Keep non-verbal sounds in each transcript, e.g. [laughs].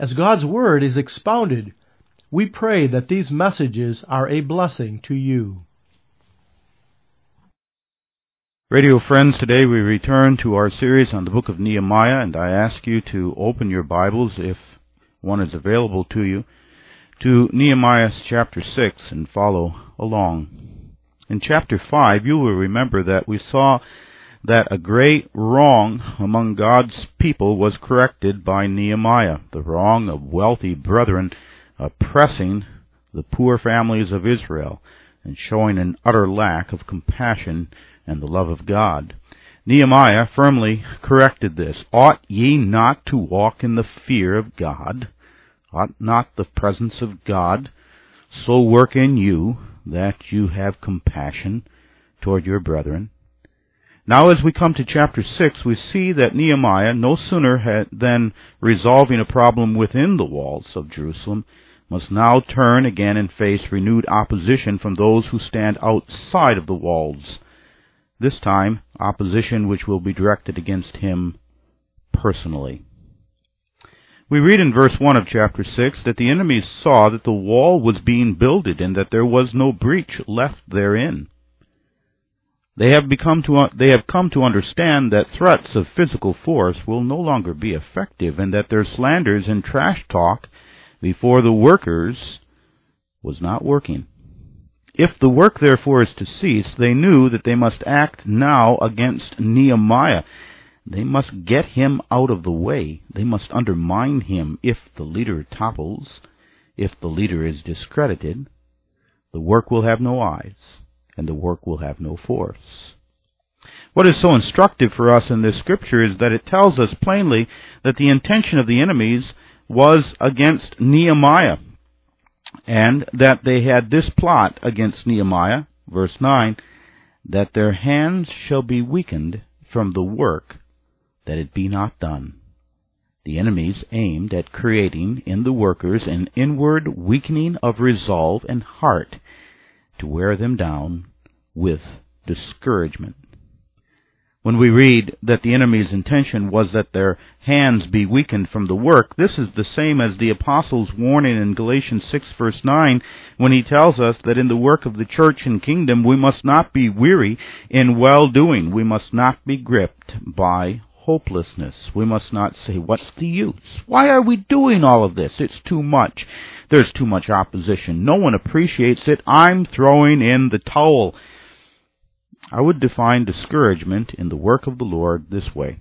As God's Word is expounded, we pray that these messages are a blessing to you. Radio friends, today we return to our series on the book of Nehemiah, and I ask you to open your Bibles, if one is available to you, to Nehemiah chapter 6 and follow along. In chapter 5, you will remember that we saw that a great wrong among God's people was corrected by Nehemiah, the wrong of wealthy brethren oppressing the poor families of Israel and showing an utter lack of compassion and the love of God. Nehemiah firmly corrected this. Ought ye not to walk in the fear of God? Ought not the presence of God so work in you that you have compassion toward your brethren? Now, as we come to chapter 6, we see that Nehemiah, no sooner had than resolving a problem within the walls of Jerusalem, must now turn again and face renewed opposition from those who stand outside of the walls. This time, opposition which will be directed against him personally. We read in verse 1 of chapter 6 that the enemies saw that the wall was being builded and that there was no breach left therein. They have become to they have come to understand that threats of physical force will no longer be effective and that their slanders and trash talk before the workers was not working. If the work therefore is to cease, they knew that they must act now against Nehemiah. They must get him out of the way. They must undermine him if the leader topples, if the leader is discredited. The work will have no eyes and the work will have no force. What is so instructive for us in this scripture is that it tells us plainly that the intention of the enemies was against Nehemiah, and that they had this plot against Nehemiah, verse 9, that their hands shall be weakened from the work, that it be not done. The enemies aimed at creating in the workers an inward weakening of resolve and heart to wear them down with discouragement. When we read that the enemy's intention was that their hands be weakened from the work, this is the same as the apostle's warning in Galatians 6 verse 9 when he tells us that in the work of the church and kingdom we must not be weary in well doing. We must not be gripped by hopelessness. We must not say, What's the use? Why are we doing all of this? It's too much. There's too much opposition. No one appreciates it. I'm throwing in the towel. I would define discouragement in the work of the Lord this way.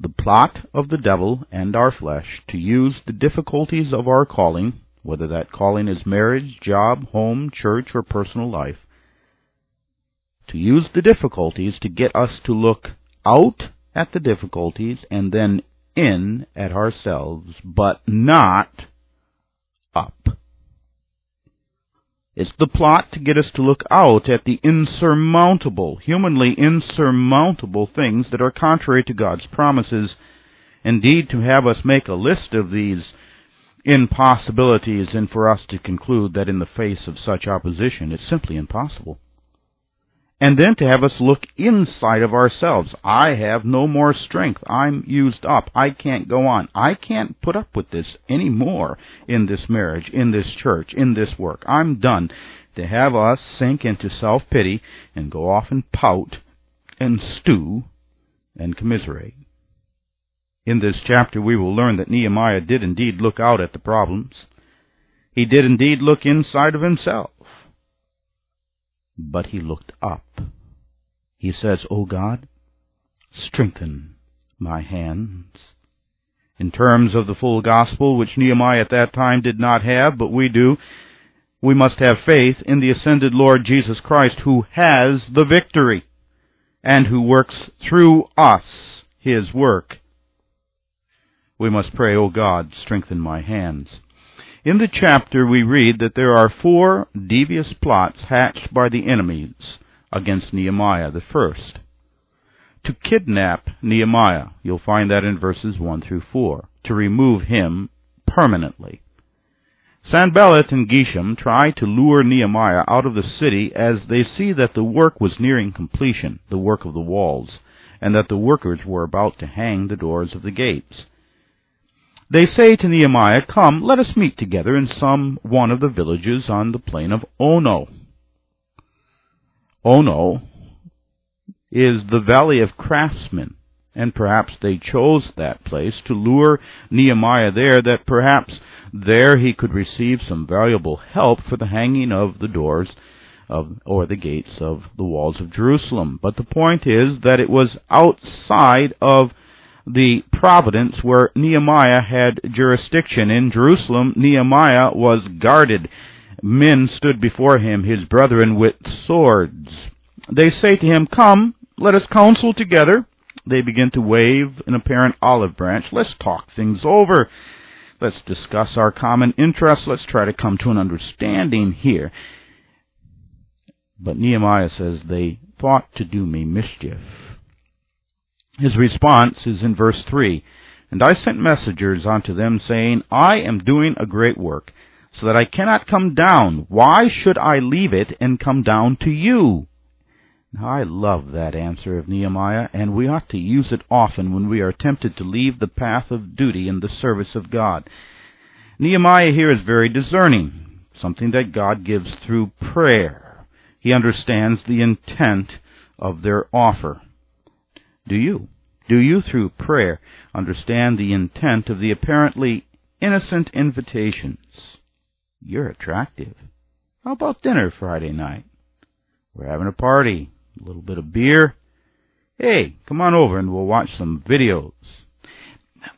The plot of the devil and our flesh to use the difficulties of our calling, whether that calling is marriage, job, home, church, or personal life, to use the difficulties to get us to look out at the difficulties and then in at ourselves, but not up. It's the plot to get us to look out at the insurmountable, humanly insurmountable things that are contrary to God's promises. Indeed, to have us make a list of these impossibilities and for us to conclude that in the face of such opposition it's simply impossible and then to have us look inside of ourselves. I have no more strength. I'm used up. I can't go on. I can't put up with this anymore in this marriage, in this church, in this work. I'm done. To have us sink into self pity and go off and pout and stew and commiserate. In this chapter, we will learn that Nehemiah did indeed look out at the problems. He did indeed look inside of himself but he looked up. He says, O God, strengthen my hands. In terms of the full gospel, which Nehemiah at that time did not have, but we do, we must have faith in the ascended Lord Jesus Christ who has the victory and who works through us his work. We must pray, O God, strengthen my hands. In the chapter, we read that there are four devious plots hatched by the enemies against Nehemiah. The first, to kidnap Nehemiah. You'll find that in verses 1 through 4. To remove him permanently. Sanballat and Geshem try to lure Nehemiah out of the city as they see that the work was nearing completion, the work of the walls, and that the workers were about to hang the doors of the gates. They say to Nehemiah, Come, let us meet together in some one of the villages on the plain of Ono. Ono is the valley of craftsmen, and perhaps they chose that place to lure Nehemiah there, that perhaps there he could receive some valuable help for the hanging of the doors of, or the gates of the walls of Jerusalem. But the point is that it was outside of the providence where Nehemiah had jurisdiction. In Jerusalem, Nehemiah was guarded. Men stood before him, his brethren, with swords. They say to him, Come, let us counsel together. They begin to wave an apparent olive branch. Let's talk things over. Let's discuss our common interests. Let's try to come to an understanding here. But Nehemiah says they thought to do me mischief. His response is in verse 3 And I sent messengers unto them, saying, I am doing a great work, so that I cannot come down. Why should I leave it and come down to you? Now, I love that answer of Nehemiah, and we ought to use it often when we are tempted to leave the path of duty in the service of God. Nehemiah here is very discerning, something that God gives through prayer. He understands the intent of their offer. Do you? Do you, through prayer, understand the intent of the apparently innocent invitations? You're attractive. How about dinner Friday night? We're having a party a little bit of beer. Hey, come on over and we'll watch some videos.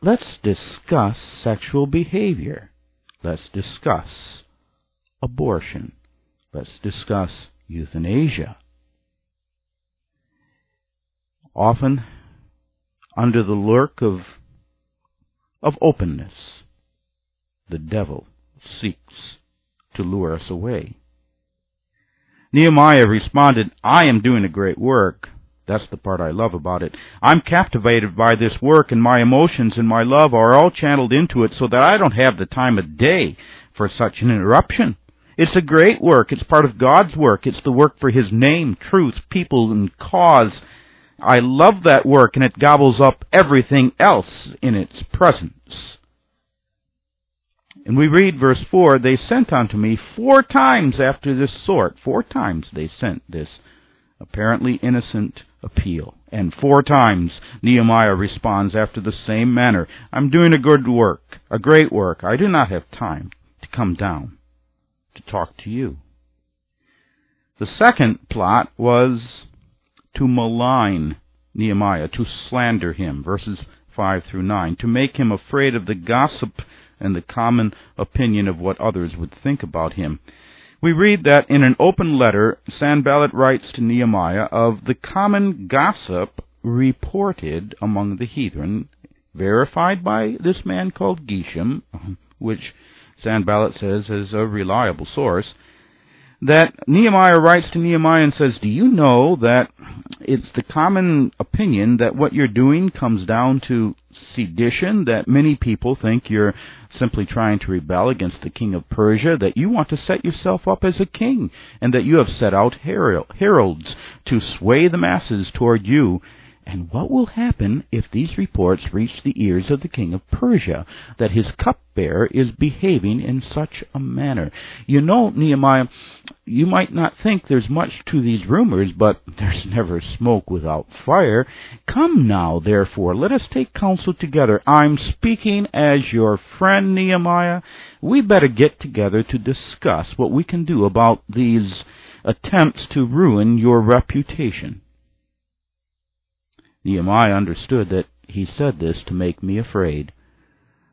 Let's discuss sexual behavior. Let's discuss abortion. Let's discuss euthanasia. Often, under the lurk of, of openness, the devil seeks to lure us away. Nehemiah responded, I am doing a great work. That's the part I love about it. I'm captivated by this work, and my emotions and my love are all channeled into it so that I don't have the time of day for such an interruption. It's a great work. It's part of God's work. It's the work for His name, truth, people, and cause. I love that work, and it gobbles up everything else in its presence. And we read verse 4 They sent unto me four times after this sort. Four times they sent this apparently innocent appeal. And four times Nehemiah responds after the same manner I'm doing a good work, a great work. I do not have time to come down to talk to you. The second plot was to malign Nehemiah, to slander him, verses 5 through 9, to make him afraid of the gossip and the common opinion of what others would think about him. We read that in an open letter, Sanballat writes to Nehemiah of the common gossip reported among the heathen, verified by this man called Geshem, which Sanballat says is a reliable source, that Nehemiah writes to Nehemiah and says, Do you know that it's the common opinion that what you're doing comes down to sedition, that many people think you're simply trying to rebel against the king of Persia, that you want to set yourself up as a king, and that you have set out heralds to sway the masses toward you and what will happen if these reports reach the ears of the king of Persia, that his cupbearer is behaving in such a manner? You know, Nehemiah, you might not think there's much to these rumors, but [laughs] there's never smoke without fire. Come now, therefore, let us take counsel together. I'm speaking as your friend, Nehemiah. We better get together to discuss what we can do about these attempts to ruin your reputation. Nehemiah understood that he said this to make me afraid.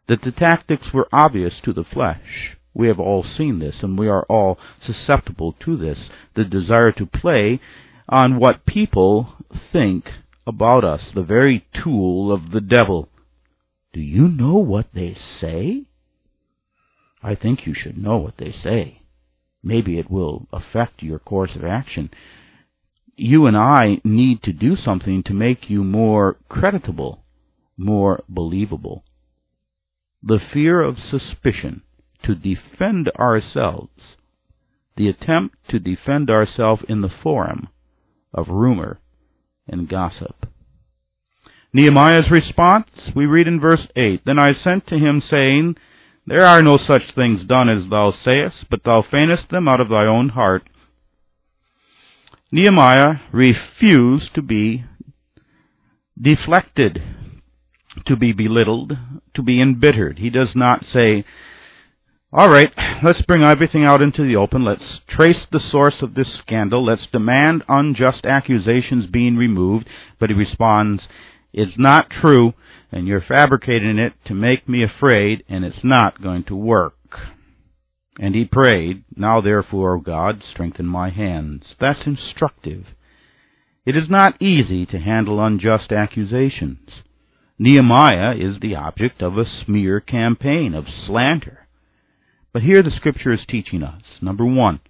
That the tactics were obvious to the flesh. We have all seen this, and we are all susceptible to this the desire to play on what people think about us, the very tool of the devil. Do you know what they say? I think you should know what they say. Maybe it will affect your course of action. You and I need to do something to make you more creditable, more believable. The fear of suspicion, to defend ourselves, the attempt to defend ourselves in the forum of rumor and gossip. Nehemiah's response, we read in verse 8, Then I sent to him, saying, There are no such things done as thou sayest, but thou feignest them out of thy own heart. Nehemiah refused to be deflected, to be belittled, to be embittered. He does not say, all right, let's bring everything out into the open. Let's trace the source of this scandal. Let's demand unjust accusations being removed. But he responds, It's not true, and you're fabricating it to make me afraid, and it's not going to work. And he prayed, Now therefore, O God, strengthen my hands. That's instructive. It is not easy to handle unjust accusations. Nehemiah is the object of a smear campaign of slander. But here the Scripture is teaching us. Number one,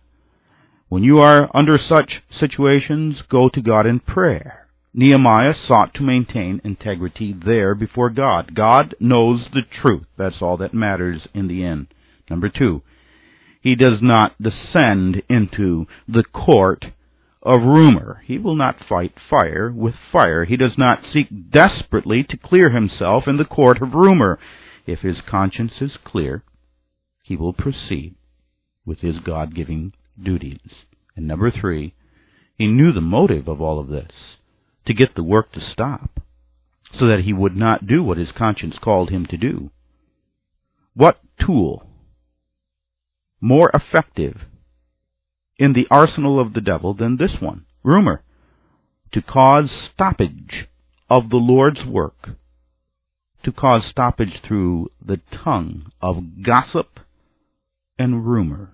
when you are under such situations, go to God in prayer. Nehemiah sought to maintain integrity there before God. God knows the truth. That's all that matters in the end. Number two, he does not descend into the court of rumor. He will not fight fire with fire. He does not seek desperately to clear himself in the court of rumor. If his conscience is clear, he will proceed with his God giving duties. And number three, he knew the motive of all of this to get the work to stop so that he would not do what his conscience called him to do. What tool more effective in the arsenal of the devil than this one? Rumor. To cause stoppage of the Lord's work. To cause stoppage through the tongue of gossip and rumor.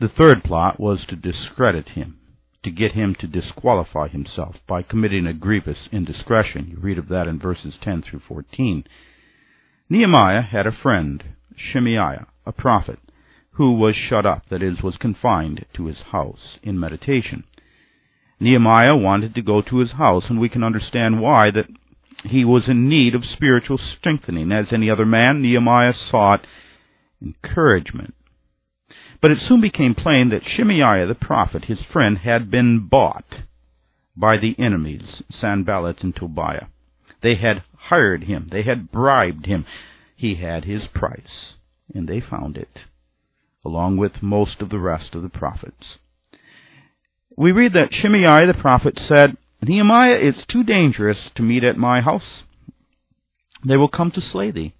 The third plot was to discredit him, to get him to disqualify himself by committing a grievous indiscretion. You read of that in verses 10 through 14. Nehemiah had a friend, Shemaiah, a prophet, who was shut up, that is, was confined to his house in meditation. Nehemiah wanted to go to his house, and we can understand why that he was in need of spiritual strengthening. As any other man, Nehemiah sought encouragement. But it soon became plain that Shemaiah the prophet, his friend, had been bought by the enemies, Sanballat and Tobiah. They had hired him. They had bribed him. He had his price, and they found it, along with most of the rest of the prophets. We read that Shimei the prophet said, Nehemiah, it's too dangerous to meet at my house. They will come to slay thee.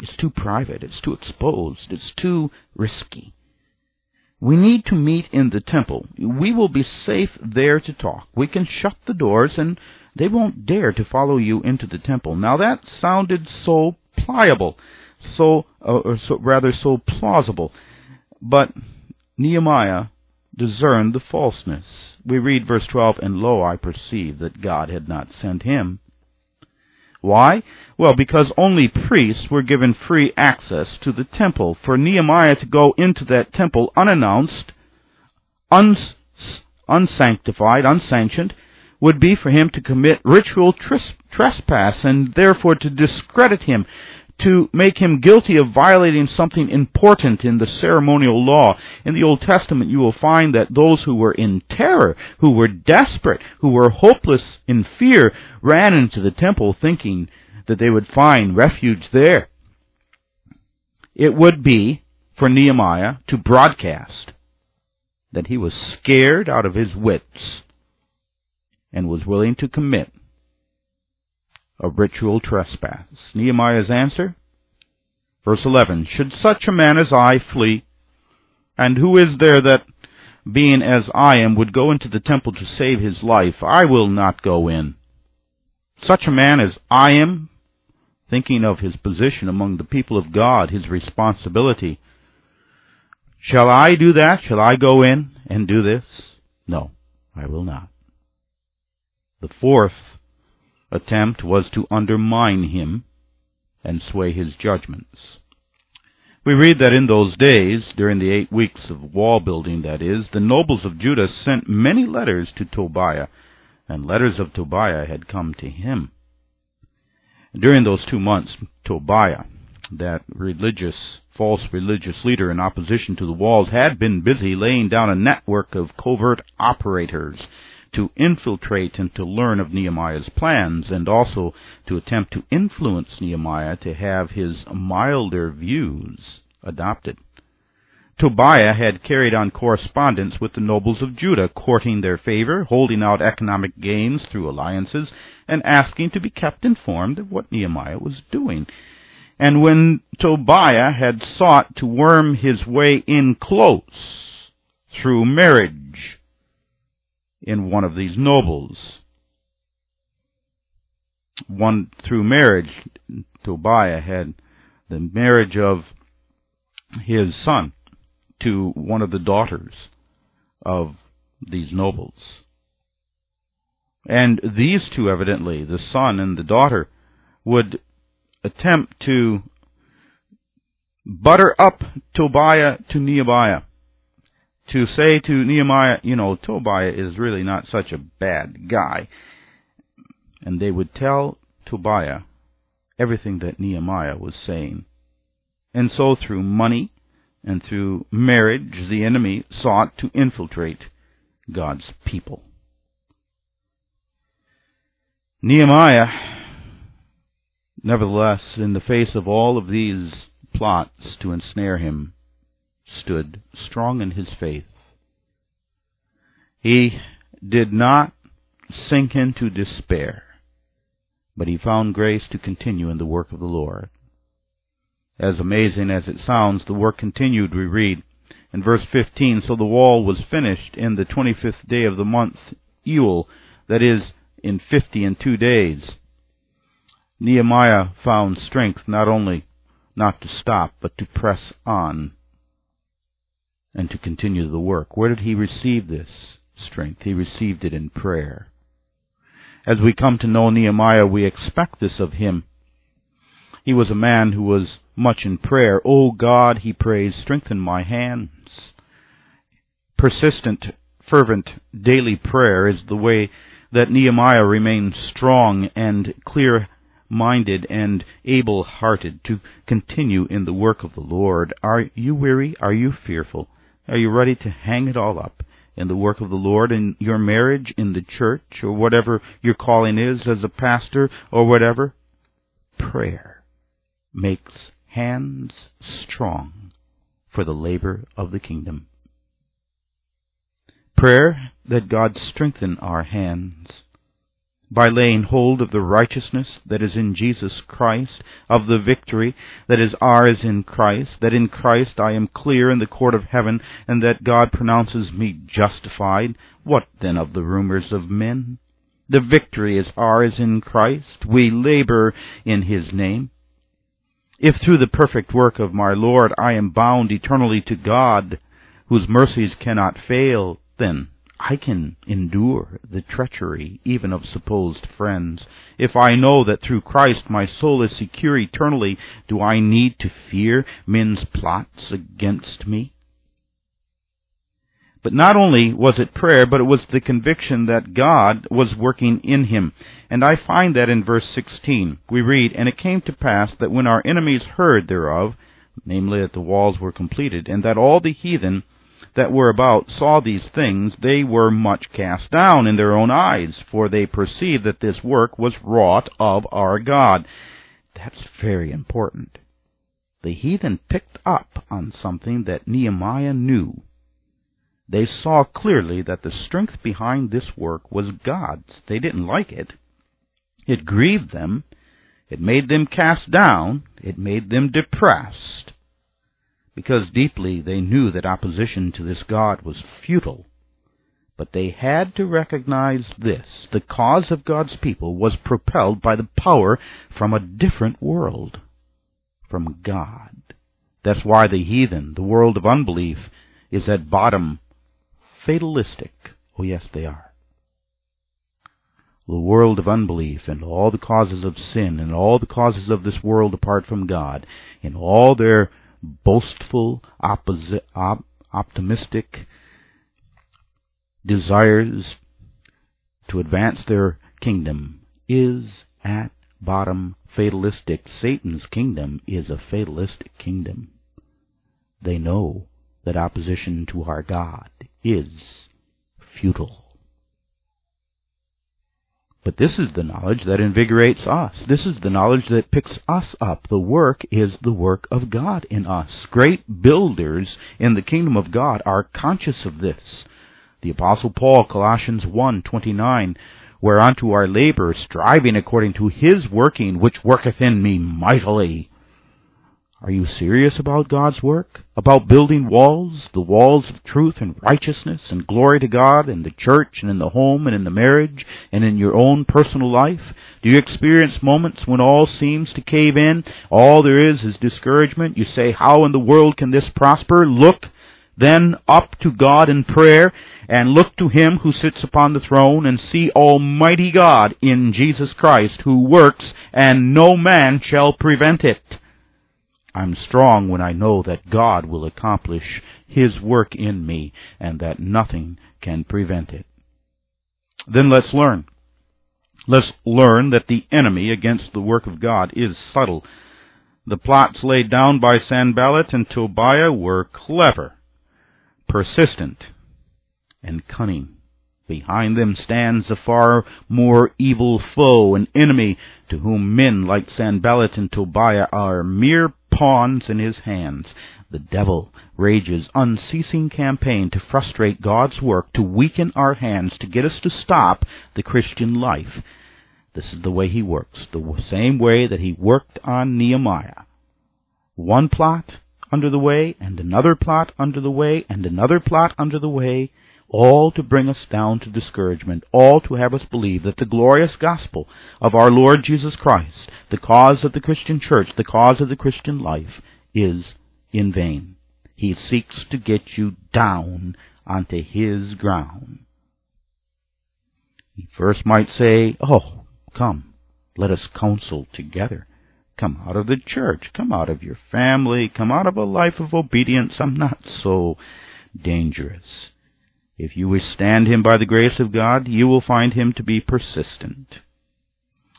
It's too private. It's too exposed. It's too risky. We need to meet in the temple. We will be safe there to talk. We can shut the doors and they won't dare to follow you into the temple. Now that sounded so pliable, so, uh, or so rather so plausible. But Nehemiah discerned the falseness. We read verse 12, And lo, I perceive that God had not sent him. Why? Well, because only priests were given free access to the temple. For Nehemiah to go into that temple unannounced, uns- unsanctified, unsanctioned, would be for him to commit ritual trespass and therefore to discredit him to make him guilty of violating something important in the ceremonial law. In the Old Testament, you will find that those who were in terror, who were desperate, who were hopeless in fear, ran into the temple thinking that they would find refuge there. It would be for Nehemiah to broadcast that he was scared out of his wits and was willing to commit a ritual trespass. Nehemiah's answer? Verse 11, Should such a man as I flee? And who is there that, being as I am, would go into the temple to save his life? I will not go in. Such a man as I am, thinking of his position among the people of God, his responsibility. Shall I do that? Shall I go in and do this? No, I will not. The fourth attempt was to undermine him and sway his judgments. We read that in those days, during the eight weeks of wall building, that is, the nobles of Judah sent many letters to Tobiah, and letters of Tobiah had come to him. During those two months, Tobiah, that religious, false religious leader in opposition to the walls, had been busy laying down a network of covert operators to infiltrate and to learn of Nehemiah's plans, and also to attempt to influence Nehemiah to have his milder views adopted. Tobiah had carried on correspondence with the nobles of Judah, courting their favor, holding out economic gains through alliances, and asking to be kept informed of what Nehemiah was doing. And when Tobiah had sought to worm his way in close through marriage in one of these nobles. One through marriage, Tobiah had the marriage of his son to one of the daughters of these nobles. And these two, evidently, the son and the daughter, would attempt to butter up Tobiah to Nehemiah to say to Nehemiah, you know, Tobiah is really not such a bad guy. And they would tell Tobiah everything that Nehemiah was saying. And so through money and through marriage, the enemy sought to infiltrate God's people. Nehemiah, nevertheless, in the face of all of these plots to ensnare him, stood strong in his faith. He did not sink into despair, but he found grace to continue in the work of the Lord. As amazing as it sounds, the work continued, we read. In verse 15, so the wall was finished in the 25th day of the month Elul, that is, in fifty and two days. Nehemiah found strength not only not to stop, but to press on and to continue the work. Where did he receive this strength? He received it in prayer. As we come to know Nehemiah, we expect this of him. He was a man who was much in prayer. O oh God, he prays, strengthen my hands. Persistent, fervent, daily prayer is the way that Nehemiah remained strong and clear minded and able hearted to continue in the work of the Lord. Are you weary? Are you fearful? Are you ready to hang it all up in the work of the Lord, in your marriage, in the church, or whatever your calling is as a pastor, or whatever? Prayer makes hands strong for the labor of the kingdom. Prayer that God strengthen our hands by laying hold of the righteousness that is in Jesus Christ, of the victory that is ours in Christ, that in Christ I am clear in the court of heaven, and that God pronounces me justified. What then of the rumors of men? The victory is ours in Christ. We labor in His name. If through the perfect work of my Lord I am bound eternally to God, whose mercies cannot fail, then I can endure the treachery even of supposed friends. If I know that through Christ my soul is secure eternally, do I need to fear men's plots against me? But not only was it prayer, but it was the conviction that God was working in him. And I find that in verse 16. We read, And it came to pass that when our enemies heard thereof, namely that the walls were completed, and that all the heathen that were about saw these things, they were much cast down in their own eyes, for they perceived that this work was wrought of our God. That's very important. The heathen picked up on something that Nehemiah knew. They saw clearly that the strength behind this work was God's. They didn't like it. It grieved them. It made them cast down. It made them depressed because deeply they knew that opposition to this God was futile. But they had to recognize this. The cause of God's people was propelled by the power from a different world, from God. That's why the heathen, the world of unbelief, is at bottom fatalistic. Oh, yes, they are. The world of unbelief and all the causes of sin and all the causes of this world apart from God, in all their boastful, optimistic desires to advance their kingdom is at bottom fatalistic. Satan's kingdom is a fatalistic kingdom. They know that opposition to our God is futile. But this is the knowledge that invigorates us. This is the knowledge that picks us up. The work is the work of God in us. Great builders in the kingdom of God are conscious of this. The apostle Paul, Colossians 1:29, whereunto our labor, striving according to his working, which worketh in me mightily. Are you serious about God's work? About building walls, the walls of truth and righteousness and glory to God in the church and in the home and in the marriage and in your own personal life? Do you experience moments when all seems to cave in? All there is is discouragement. You say, how in the world can this prosper? Look then up to God in prayer and look to him who sits upon the throne and see Almighty God in Jesus Christ who works and no man shall prevent it. I'm strong when I know that God will accomplish His work in me and that nothing can prevent it. Then let's learn. Let's learn that the enemy against the work of God is subtle. The plots laid down by Sanballat and Tobiah were clever, persistent, and cunning. Behind them stands a far more evil foe, an enemy to whom men like Sanballat and Tobiah are mere pawns in his hands. The devil rages unceasing campaign to frustrate God's work, to weaken our hands, to get us to stop the Christian life. This is the way he works, the same way that he worked on Nehemiah. One plot under the way, and another plot under the way, and another plot under the way, all to bring us down to discouragement, all to have us believe that the glorious gospel of our Lord Jesus Christ, the cause of the Christian church, the cause of the Christian life, is in vain. He seeks to get you down onto his ground. He first might say, Oh, come, let us counsel together. Come out of the church, come out of your family, come out of a life of obedience. I'm not so dangerous. If you withstand him by the grace of God, you will find him to be persistent.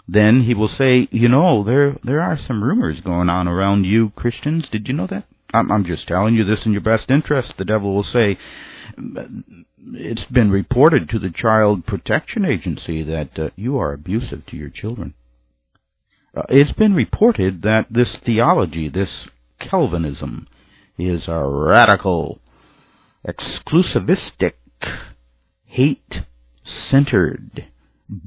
Then he will say, you know, there there are some rumors going on around you Christians. Did you know that? I'm, I'm just telling you this in your best interest. The devil will say, it's been reported to the Child Protection Agency that uh, you are abusive to your children. Uh, it's been reported that this theology, this Calvinism, is a radical, exclusivistic hate centered,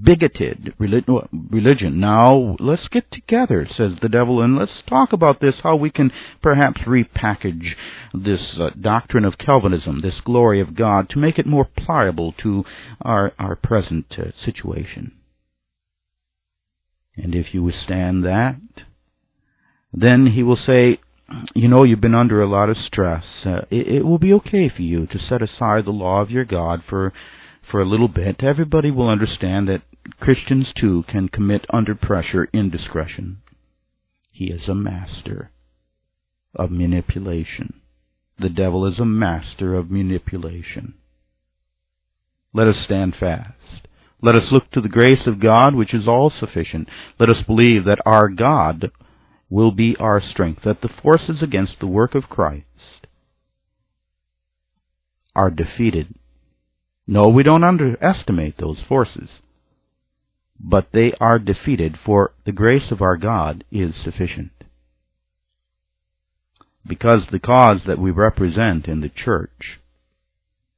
bigoted religion. Now, let's get together, says the devil, and let's talk about this, how we can perhaps repackage this uh, doctrine of Calvinism, this glory of God, to make it more pliable to our, our present uh, situation. And if you withstand that, then he will say, you know you've been under a lot of stress. Uh, it, it will be okay for you to set aside the law of your God for for a little bit. Everybody will understand that Christians too can commit under pressure indiscretion. He is a master of manipulation. The devil is a master of manipulation. Let us stand fast. Let us look to the grace of God, which is all sufficient. Let us believe that our God will be our strength, that the forces against the work of Christ are defeated. No, we don't underestimate those forces, but they are defeated, for the grace of our God is sufficient. Because the cause that we represent in the church,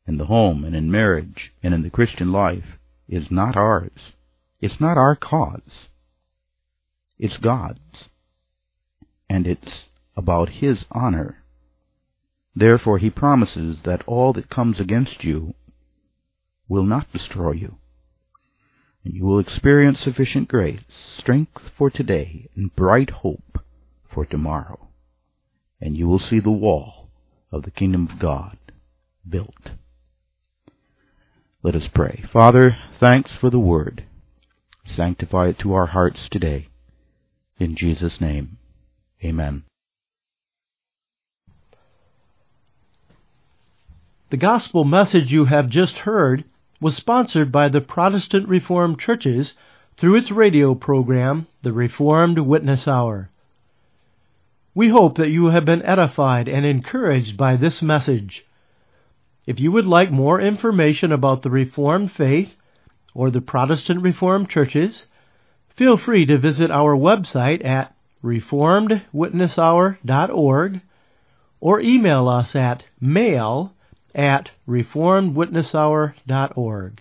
in the home, and in marriage, and in the Christian life is not ours. It's not our cause. It's God's and it's about His honor. Therefore, He promises that all that comes against you will not destroy you. And you will experience sufficient grace, strength for today, and bright hope for tomorrow. And you will see the wall of the kingdom of God built. Let us pray. Father, thanks for the word. Sanctify it to our hearts today. In Jesus' name. Amen. The gospel message you have just heard was sponsored by the Protestant Reformed Churches through its radio program, The Reformed Witness Hour. We hope that you have been edified and encouraged by this message. If you would like more information about the Reformed faith or the Protestant Reformed Churches, feel free to visit our website at reformedwitnesshour.org or email us at mail at reformedwitnesshour.org.